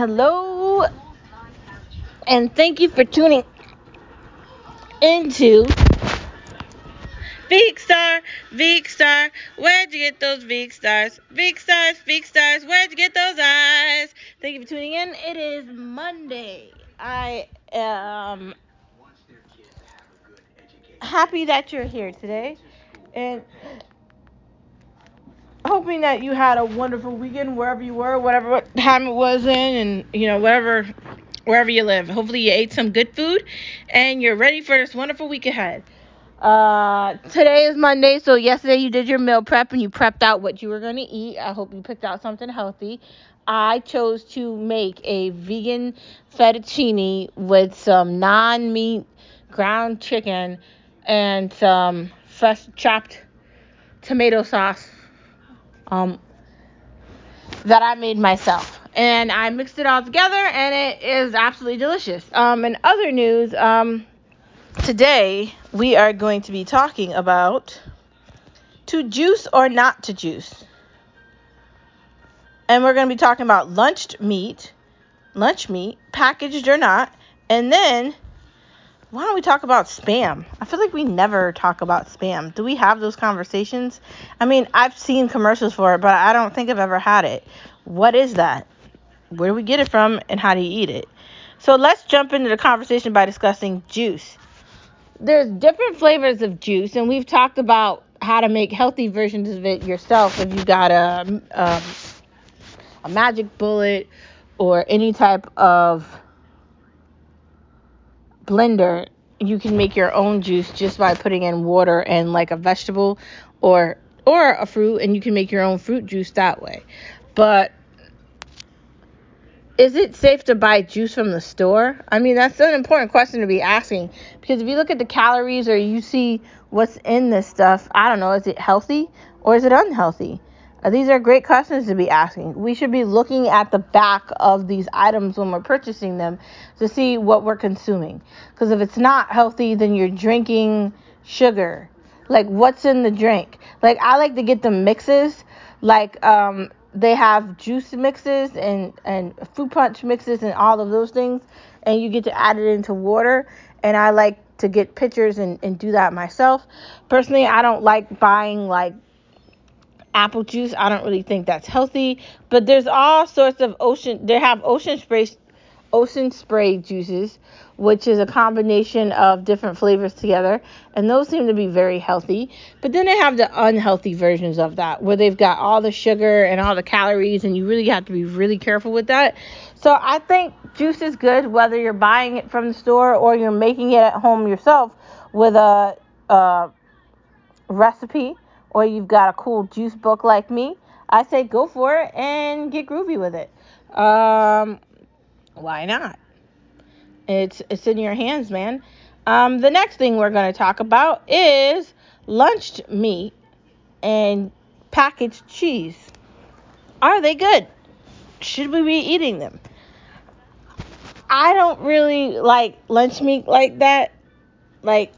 Hello, and thank you for tuning into Vegan Star, Vegan Star. Where'd you get those Vegan Stars? Vegan Stars, Vegan Stars. Where'd you get those eyes? Thank you for tuning in. It is Monday. I am happy that you're here today, and hoping that you had a wonderful weekend wherever you were, whatever time it was in, and you know whatever wherever you live. Hopefully you ate some good food and you're ready for this wonderful week ahead. Uh, today is Monday, so yesterday you did your meal prep and you prepped out what you were going to eat. I hope you picked out something healthy. I chose to make a vegan fettuccine with some non-meat ground chicken and some fresh chopped tomato sauce um, that I made myself. And I mixed it all together, and it is absolutely delicious. Um, in other news, um, today we are going to be talking about to juice or not to juice. And we're going to be talking about lunched meat, lunch meat, packaged or not, and then why don't we talk about spam? I feel like we never talk about spam. Do we have those conversations? I mean, I've seen commercials for it, but I don't think I've ever had it. What is that? Where do we get it from and how do you eat it? So let's jump into the conversation by discussing juice. There's different flavors of juice, and we've talked about how to make healthy versions of it yourself if you got a, a, a magic bullet or any type of blender, you can make your own juice just by putting in water and like a vegetable or or a fruit and you can make your own fruit juice that way. But is it safe to buy juice from the store? I mean, that's an important question to be asking because if you look at the calories or you see what's in this stuff, I don't know, is it healthy or is it unhealthy? These are great questions to be asking. We should be looking at the back of these items when we're purchasing them to see what we're consuming. Because if it's not healthy, then you're drinking sugar. Like, what's in the drink? Like, I like to get the mixes. Like, um, they have juice mixes and, and fruit punch mixes and all of those things. And you get to add it into water. And I like to get pictures and, and do that myself. Personally, I don't like buying like apple juice. I don't really think that's healthy, but there's all sorts of ocean. They have ocean spray, ocean spray juices, which is a combination of different flavors together, and those seem to be very healthy. But then they have the unhealthy versions of that, where they've got all the sugar and all the calories, and you really have to be really careful with that. So I think juice is good, whether you're buying it from the store or you're making it at home yourself with a, a recipe or you've got a cool juice book like me, I say go for it and get groovy with it. Um, why not? It's it's in your hands, man. Um, the next thing we're going to talk about is lunched meat and packaged cheese. Are they good? Should we be eating them? I don't really like lunch meat like that. Like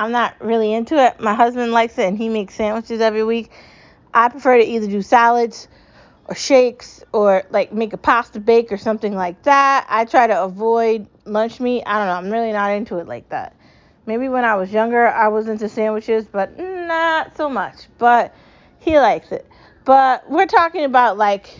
I'm not really into it. My husband likes it and he makes sandwiches every week. I prefer to either do salads or shakes or like make a pasta bake or something like that. I try to avoid lunch meat. I don't know. I'm really not into it like that. Maybe when I was younger, I was into sandwiches, but not so much. But he likes it. But we're talking about like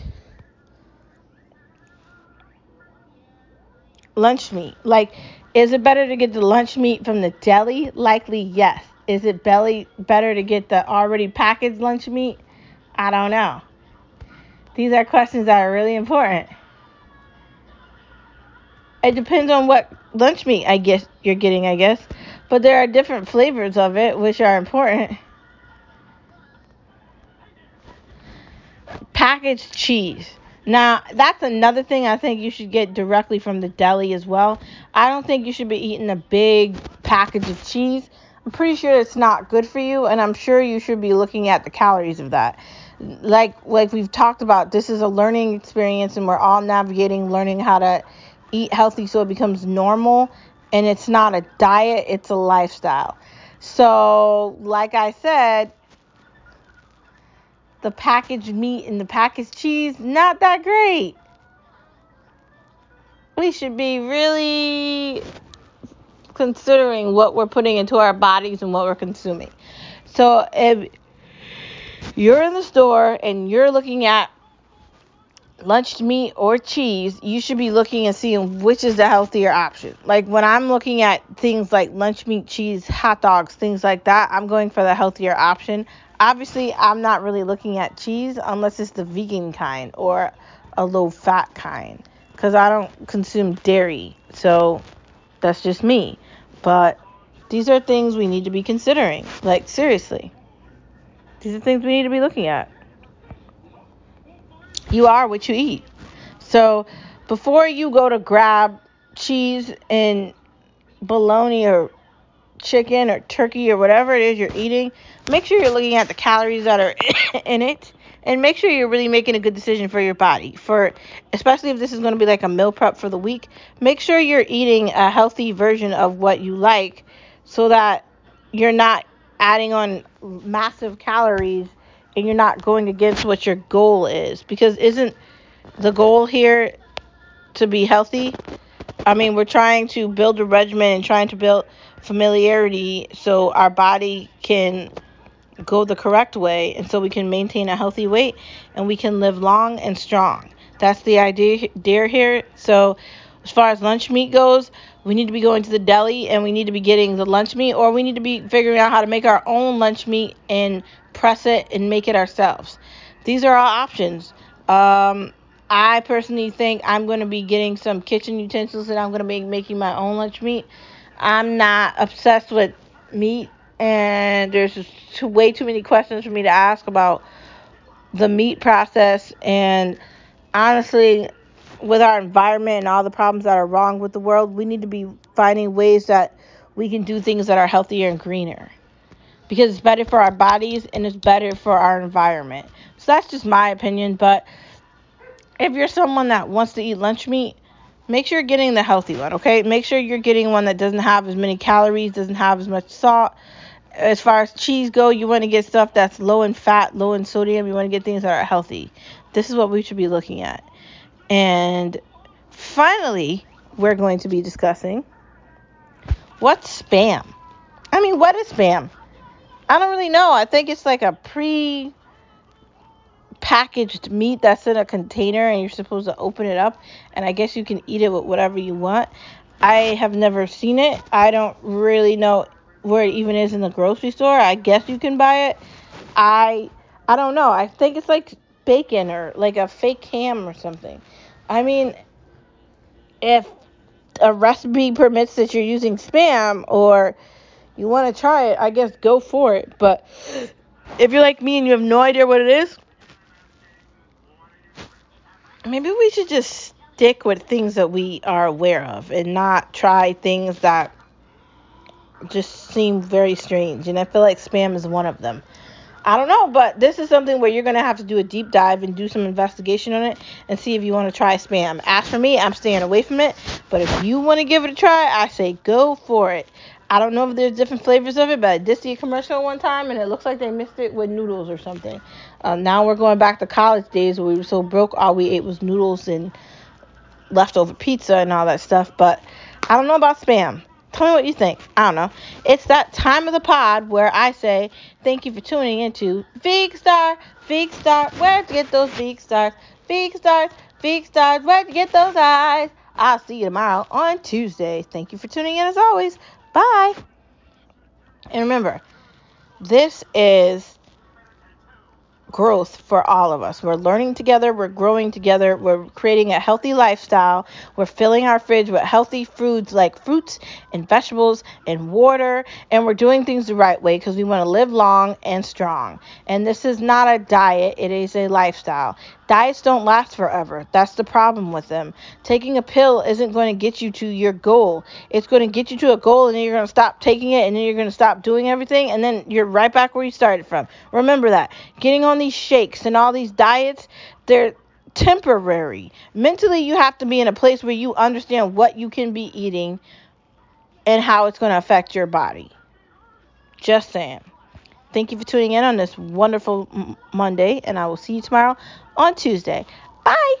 lunch meat. Like is it better to get the lunch meat from the deli? Likely yes. Is it belly better to get the already packaged lunch meat? I don't know. These are questions that are really important. It depends on what lunch meat I guess you're getting, I guess. But there are different flavors of it which are important. Packaged cheese. Now, that's another thing I think you should get directly from the deli as well. I don't think you should be eating a big package of cheese. I'm pretty sure it's not good for you, and I'm sure you should be looking at the calories of that. Like like we've talked about, this is a learning experience, and we're all navigating learning how to eat healthy so it becomes normal. And it's not a diet, it's a lifestyle. So, like I said, the packaged meat and the packaged cheese, not that great. we should be really considering what we're putting into our bodies and what we're consuming. So if you're in the store and you're looking at lunch meat or cheese, you should be looking and seeing which is the healthier option. Like when I'm looking at things like lunch meat, cheese, hot dogs, things like that, I'm going for the healthier option. Obviously, I'm not really looking at cheese unless it's the vegan kind or a low fat kind because I don't consume dairy. So that's just me. But these are things we need to be considering. Like, seriously. These are things we need to be looking at. You are what you eat. So before you go to grab cheese and bologna or chicken or turkey or whatever it is you're eating, make sure you're looking at the calories that are in it and make sure you're really making a good decision for your body. For especially if this is going to be like a meal prep for the week, make sure you're eating a healthy version of what you like so that you're not adding on massive calories and you're not going against what your goal is because isn't the goal here to be healthy? I mean, we're trying to build a regimen and trying to build familiarity so our body can go the correct way and so we can maintain a healthy weight and we can live long and strong. That's the idea here. So, as far as lunch meat goes, we need to be going to the deli and we need to be getting the lunch meat, or we need to be figuring out how to make our own lunch meat and press it and make it ourselves. These are all options. Um, I personally think I'm going to be getting some kitchen utensils and I'm going to be making my own lunch meat. I'm not obsessed with meat, and there's too, way too many questions for me to ask about the meat process. And honestly, with our environment and all the problems that are wrong with the world, we need to be finding ways that we can do things that are healthier and greener. Because it's better for our bodies and it's better for our environment. So that's just my opinion. But if you're someone that wants to eat lunch meat, make sure you're getting the healthy one, okay? Make sure you're getting one that doesn't have as many calories, doesn't have as much salt. As far as cheese go, you want to get stuff that's low in fat, low in sodium. You want to get things that are healthy. This is what we should be looking at. And finally, we're going to be discussing what's spam. I mean, what is spam? I don't really know. I think it's like a pre packaged meat that's in a container and you're supposed to open it up and I guess you can eat it with whatever you want. I have never seen it. I don't really know where it even is in the grocery store. I guess you can buy it. I I don't know. I think it's like bacon or like a fake ham or something. I mean, if a recipe permits that you're using spam or you want to try it, I guess go for it. But if you're like me and you have no idea what it is, maybe we should just stick with things that we are aware of and not try things that just seem very strange. And I feel like spam is one of them. I don't know, but this is something where you're going to have to do a deep dive and do some investigation on it and see if you want to try spam. As for me, I'm staying away from it, but if you want to give it a try, I say go for it. I don't know if there's different flavors of it, but I did see a commercial one time and it looks like they mixed it with noodles or something. Uh, now we're going back to college days where we were so broke, all we ate was noodles and leftover pizza and all that stuff, but I don't know about spam. Tell me what you think. I don't know. It's that time of the pod where I say thank you for tuning into Vegan Star, Vegan Star. Where'd you get those Vegan Stars? Vegan Stars, Vegan Stars. Where'd you get those eyes? I'll see you tomorrow on Tuesday. Thank you for tuning in as always. Bye. And remember, this is growth for all of us. We're learning together, we're growing together, we're creating a healthy lifestyle, we're filling our fridge with healthy foods like fruits and vegetables and water, and we're doing things the right way because we want to live long and strong. And this is not a diet, it is a lifestyle. Diets don't last forever. That's the problem with them. Taking a pill isn't going to get you to your goal. It's going to get you to a goal and then you're going to stop taking it and then you're going to stop doing everything and then you're right back where you started from. Remember that. Getting on these shakes and all these diets, they're temporary. Mentally, you have to be in a place where you understand what you can be eating and how it's going to affect your body. Just saying. Thank you for tuning in on this wonderful Monday, and I will see you tomorrow on Tuesday. Bye.